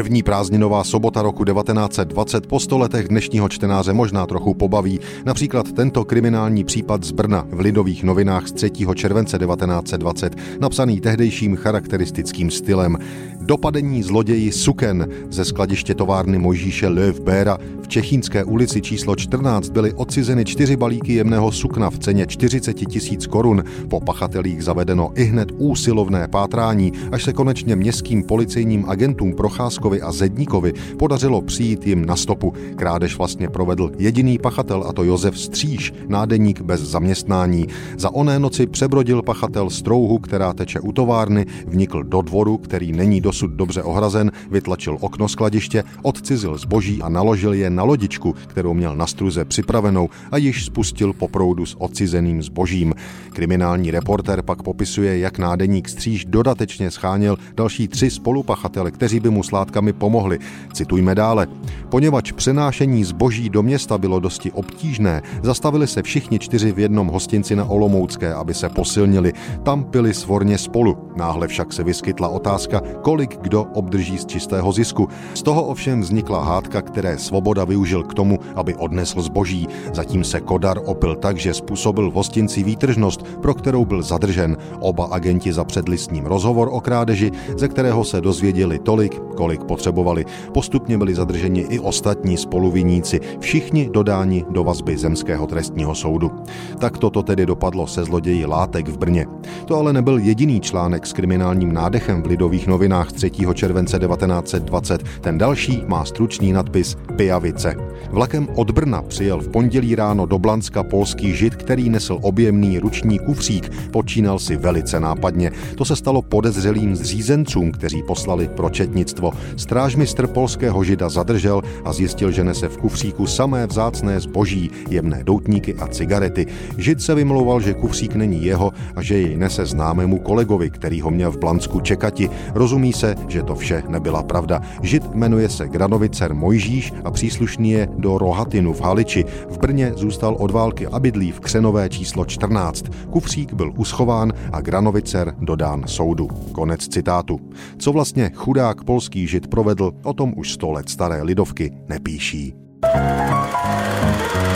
První prázdninová sobota roku 1920 po stoletech dnešního čtenáře možná trochu pobaví. Například tento kriminální případ z Brna v Lidových novinách z 3. července 1920, napsaný tehdejším charakteristickým stylem. Dopadení zloději Suken ze skladiště továrny Mojžíše Löv Béra v Čechínské ulici číslo 14 byly odcizeny čtyři balíky jemného sukna v ceně 40 tisíc korun. Po pachatelích zavedeno i hned úsilovné pátrání, až se konečně městským policejním agentům Procházkovi a Zedníkovi podařilo přijít jim na stopu. Krádež vlastně provedl jediný pachatel, a to Josef Stříž, nádeník bez zaměstnání. Za oné noci přebrodil pachatel strouhu, která teče u továrny, vnikl do dvoru, který není dosud dobře ohrazen, vytlačil okno skladiště, odcizil zboží a naložil je na lodičku, kterou měl na struze připravenou a již spustil po proudu s odcizeným zbožím. Kriminální reporter pak popisuje, jak nádeník Stříž dodatečně scháněl další tři spolupachatele, kteří by mu s látkami pomohli. Citujme dále. Poněvadž přenášení zboží do města bylo dosti obtížné, zastavili se všichni čtyři v jednom hostinci na Olomoucké, aby se posilnili. Tam pili svorně spolu. Náhle však se vyskytla otázka, kolik kdo obdrží z čistého zisku. Z toho ovšem vznikla hádka, které Svoboda využil k tomu, aby odnesl zboží. Zatím se Kodar opil tak, že způsobil v hostinci výtržnost, pro kterou byl zadržen. Oba agenti za předlistním rozhovor o krádeži, ze kterého se dozvěděli tolik, kolik potřebovali. Postupně byli zadrženi i ostatní spoluviníci, všichni dodáni do vazby Zemského trestního soudu. Tak toto tedy dopadlo se zloději látek v Brně. To ale nebyl jediný článek s kriminálním nádechem v Lidových novinách 3. července 1920. Ten další má stručný nadpis Pijavice. Vlakem od Brna přijel v pondělí ráno do Blanska polský žid, který nesl objemný ruční kufřík. Počínal si velice nápadně. To se stalo podezřelým zřízencům, kteří poslali pro četnictvo. Strážmistr polského žida zadržel a zjistil, že nese v kufříku samé vzácné zboží, jemné doutníky a cigarety. Žid se vymlouval, že kufřík není jeho a že jej nese známému kolegovi, který ho měl v Blansku čekati. Rozumí se, že to vše nebyla pravda. Žid jmenuje se Granovicer Mojžíš a příslušný je do Rohatinu v Haliči. V Brně zůstal od války a bydlí v Křenové číslo 14. Kufřík byl uschován a Granovicer dodán soudu. Konec citátu. Co vlastně chudák polský žid provedl, o tom už sto let staré lidovky nepíší. thank you